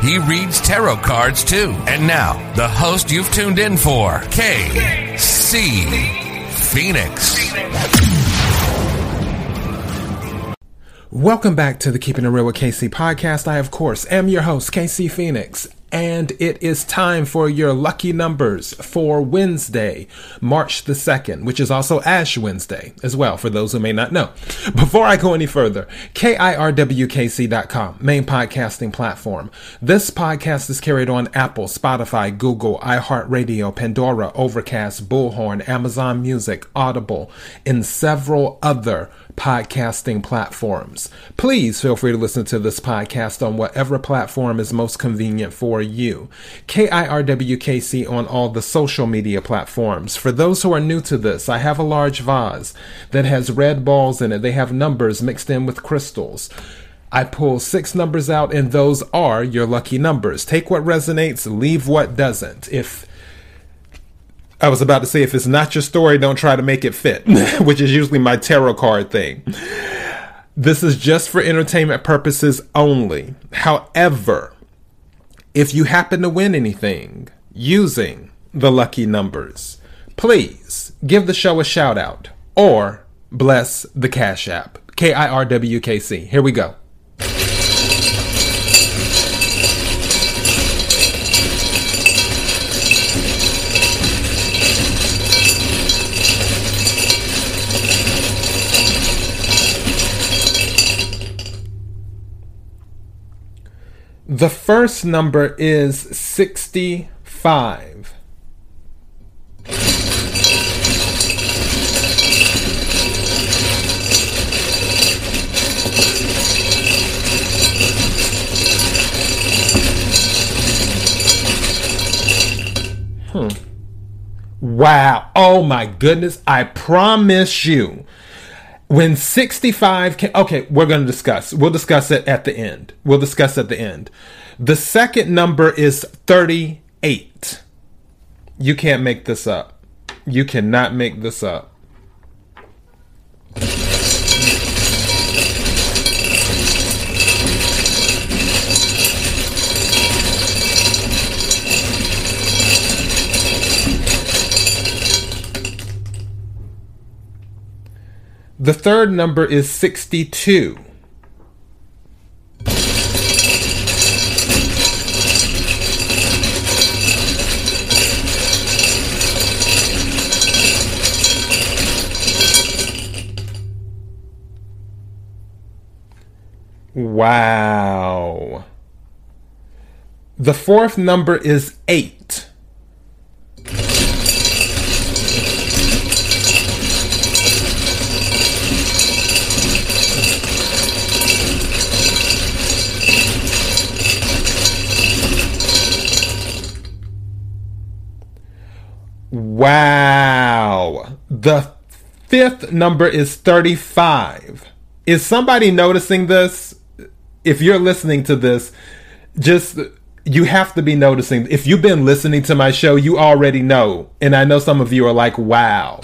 He reads tarot cards too. And now, the host you've tuned in for, KC Phoenix. Welcome back to the Keeping It Real with KC podcast. I, of course, am your host, KC Phoenix, and it is time for your lucky numbers for Wednesday, March the 2nd, which is also Ash Wednesday as well, for those who may not know. Before I go any further, KIRWKC.com, main podcasting platform. This podcast is carried on Apple, Spotify, Google, iHeartRadio, Pandora, Overcast, Bullhorn, Amazon Music, Audible, and several other podcasting platforms. Please feel free to listen to this podcast on whatever platform is most convenient for you. KIRWKC on all the social media platforms. For those who are new to this, I have a large vase that has red balls in it. They have numbers mixed in with crystals. I pull six numbers out, and those are your lucky numbers. Take what resonates, leave what doesn't. If I was about to say, if it's not your story, don't try to make it fit, which is usually my tarot card thing. This is just for entertainment purposes only. However, if you happen to win anything using the lucky numbers, please give the show a shout out or bless the Cash App. K I R W K C. Here we go. The first number is 65. Hmm. Wow. Oh my goodness. I promise you when 65 can okay we're going to discuss. We'll discuss it at the end. We'll discuss at the end. The second number is 38 you can't make this up. You cannot make this up The third number is 62. Wow. The fourth number is 8. Wow. The fifth number is 35. Is somebody noticing this? If you're listening to this, just you have to be noticing. If you've been listening to my show, you already know. And I know some of you are like, wow.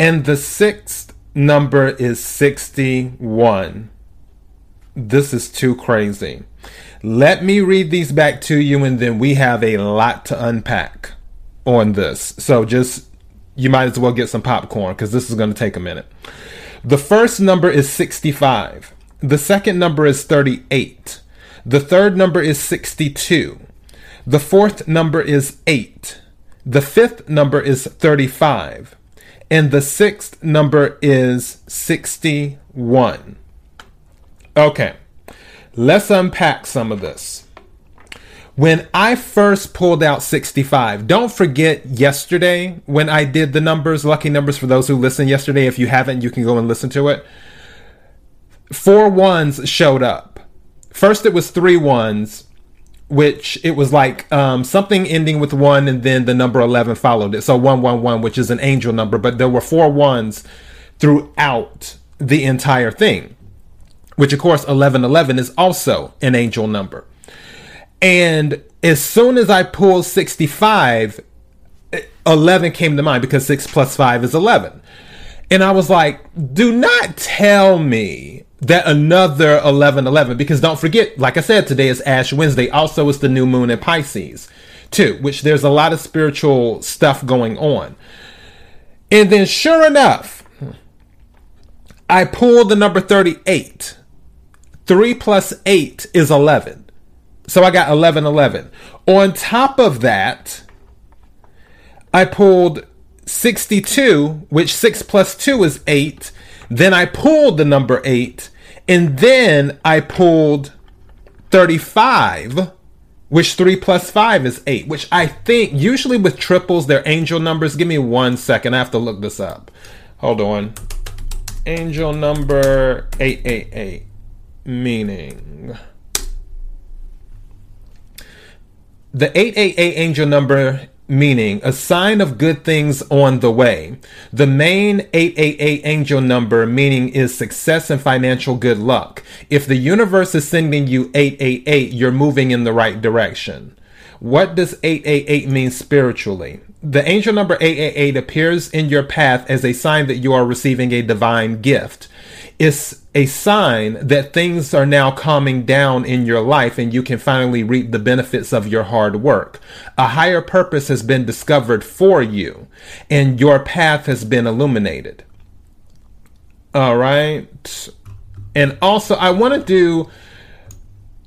And the sixth number is 61. This is too crazy. Let me read these back to you, and then we have a lot to unpack on this. So just, you might as well get some popcorn because this is going to take a minute. The first number is 65. The second number is 38. The third number is 62. The fourth number is 8. The fifth number is 35. And the sixth number is 61. Okay, let's unpack some of this. when I first pulled out 65, don't forget yesterday when I did the numbers, lucky numbers for those who listened yesterday. If you haven't, you can go and listen to it. Four ones showed up. First, it was three ones, which it was like um, something ending with one, and then the number 11 followed it. So 111, which is an angel number, but there were four ones throughout the entire thing, which of course 1111 is also an angel number. And as soon as I pulled 65, 11 came to mind because 6 plus 5 is 11. And I was like, do not tell me that another 11 11 because don't forget like i said today is ash wednesday. Also it's the new moon in pisces too which there's a lot of spiritual stuff going on. And then sure enough i pulled the number 38 3 plus 8 is 11 so I got 11 11. On top of that, I pulled 62, which 6 plus 2 is 8. Then I pulled the number 8. And then I pulled 35, which 3 plus 5 is 8, which I think usually with triples, they're angel numbers. Give me one second. I have to look this up. Hold on. Angel number 888, meaning. The 888 angel number meaning a sign of good things on the way. The main 888 angel number meaning is success and financial good luck. If the universe is sending you 888, you're moving in the right direction. What does 888 mean spiritually? The angel number 888 appears in your path as a sign that you are receiving a divine gift it's a sign that things are now calming down in your life and you can finally reap the benefits of your hard work. A higher purpose has been discovered for you and your path has been illuminated. All right. And also, I want to do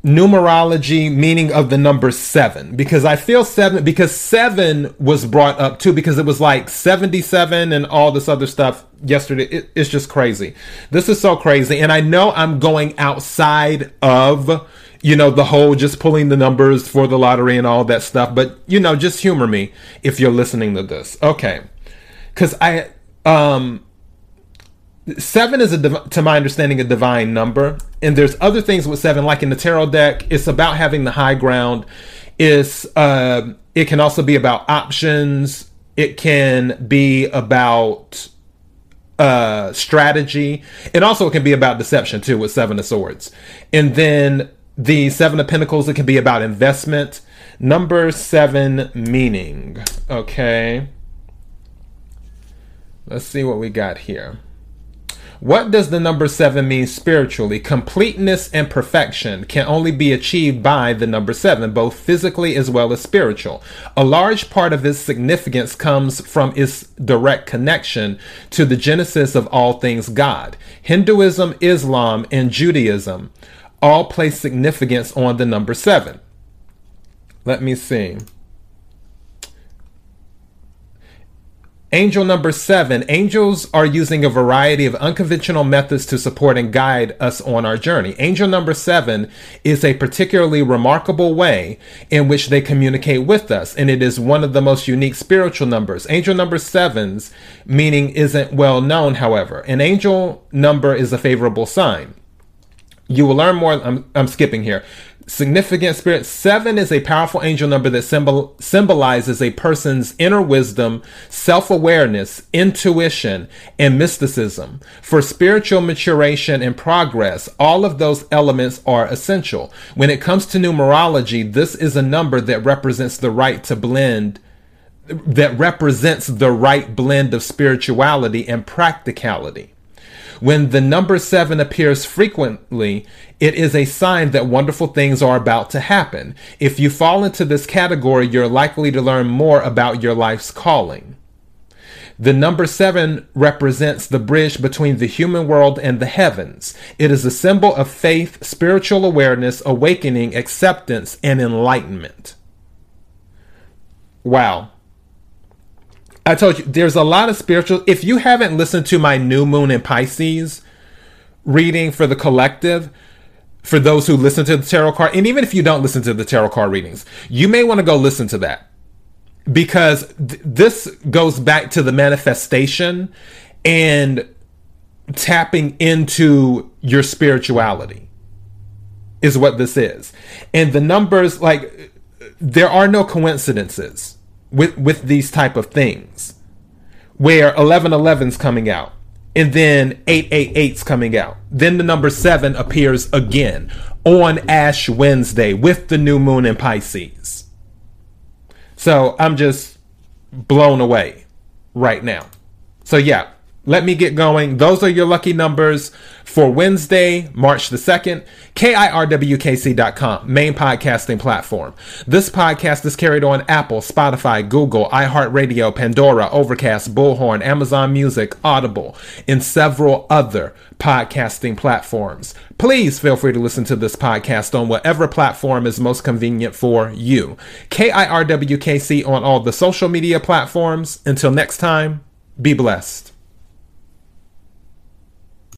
numerology meaning of the number seven because I feel seven because seven was brought up too because it was like 77 and all this other stuff yesterday. It, it's just crazy. This is so crazy. And I know I'm going outside of, you know, the whole just pulling the numbers for the lottery and all that stuff. But, you know, just humor me if you're listening to this. Okay. Cause I, um, seven is a to my understanding a divine number. And there's other things with seven like in the tarot deck it's about having the high ground. It's uh, it can also be about options. It can be about uh, strategy. And also it can be about deception too with seven of swords. And then the seven of pentacles it can be about investment. Number seven meaning. Okay. Let's see what we got here what does the number seven mean spiritually? Completeness and perfection can only be achieved by the number seven, both physically as well as spiritual. A large part of its significance comes from its direct connection to the genesis of all things God. Hinduism, Islam, and Judaism all place significance on the number seven. Let me see. Angel number seven angels are using a variety of unconventional methods to support and guide us on our journey. Angel number seven is a particularly remarkable way in which they communicate with us, and it is one of the most unique spiritual numbers. Angel number seven's meaning isn't well known, however. An angel number is a favorable sign. You will learn more. I'm, I'm skipping here. Significant spirit. Seven is a powerful angel number that symbol, symbolizes a person's inner wisdom, self awareness, intuition, and mysticism. For spiritual maturation and progress, all of those elements are essential. When it comes to numerology, this is a number that represents the right to blend that represents the right blend of spirituality and practicality. When the number seven appears frequently, it is a sign that wonderful things are about to happen. If you fall into this category, you're likely to learn more about your life's calling. The number seven represents the bridge between the human world and the heavens. It is a symbol of faith, spiritual awareness, awakening, acceptance, and enlightenment. Wow. I told you there's a lot of spiritual. If you haven't listened to my new moon in Pisces reading for the collective, for those who listen to the tarot card, and even if you don't listen to the tarot card readings, you may want to go listen to that because th- this goes back to the manifestation and tapping into your spirituality is what this is. And the numbers like there are no coincidences with with these type of things where 1111's coming out and then 888's coming out. Then the number 7 appears again on Ash Wednesday with the new moon in Pisces. So, I'm just blown away right now. So yeah, let me get going. Those are your lucky numbers for Wednesday, March the 2nd. KIRWKC.com, main podcasting platform. This podcast is carried on Apple, Spotify, Google, iHeartRadio, Pandora, Overcast, Bullhorn, Amazon Music, Audible, and several other podcasting platforms. Please feel free to listen to this podcast on whatever platform is most convenient for you. KIRWKC on all the social media platforms. Until next time, be blessed.